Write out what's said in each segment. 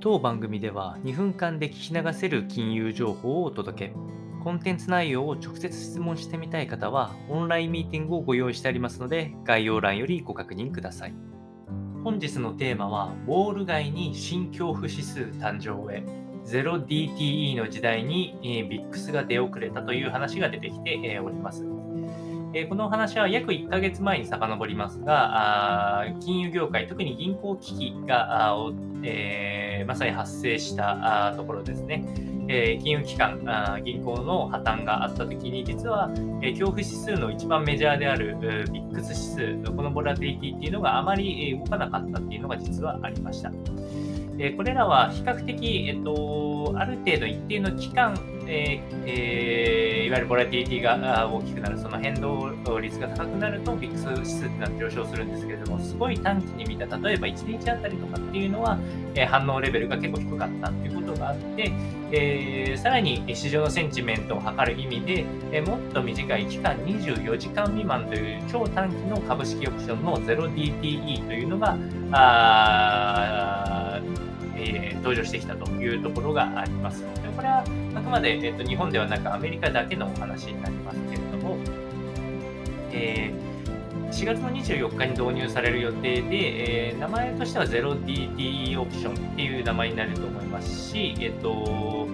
当番組では2分間で聞き流せる金融情報をお届け。コンテンツ内容を直接質問してみたい方は、オンラインミーティングをご用意してありますので、概要欄よりご確認ください。本日のテーマは、ウォール街に新恐怖指数誕生へ。0DTE の時代に、えー、ビックスが出遅れたという話が出てきて、え、おります。え、この話は約1ヶ月前に遡りますが、金融業界、特に銀行危機が、えー、まさに発生したあところですね。えー、金融機関あ、銀行の破綻があったときに、実は、えー、恐怖指数の一番メジャーであるビックス指数、このボラティティっていうのがあまり動かなかったっていうのが実はありました。えこれらは比較的、えっと、ある程度一定の期間、えーえー、わゆるボラティリティが大きくなる、その変動率が高くなると、ビックス指数ってのは上昇するんですけれども、すごい短期に見た、例えば1日あたりとかっていうのは、えー、反応レベルが結構低かったっていうことがあって、えー、さらに市場のセンチメントを測る意味で、えー、もっと短い期間24時間未満という超短期の株式オプションの 0DTE というのが、あえー、登場してきたというところがあります。これはあくまで、えーと、日本ではなくアメリカだけのお話になりますけれども、えー、4月の24日に導入される予定で、えー、名前としては 0DDE オプションっていう名前になると思いますし、えーと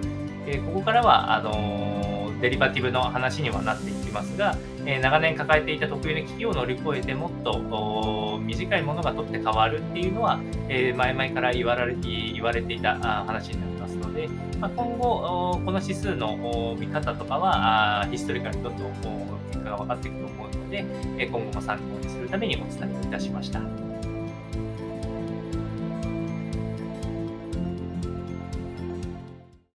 えここからはあのデリバティブの話にはなっていきますが、え長年抱えていた特有の危機を乗り越えてもっと短いものが取って変わるっていうのは、え前々から言われ言われていた話になりますので、ま、今後この指数の見方とかはヒストリカルにどんどん結果が分かっていくと思うので今後も参考にするためにお伝えいたしました。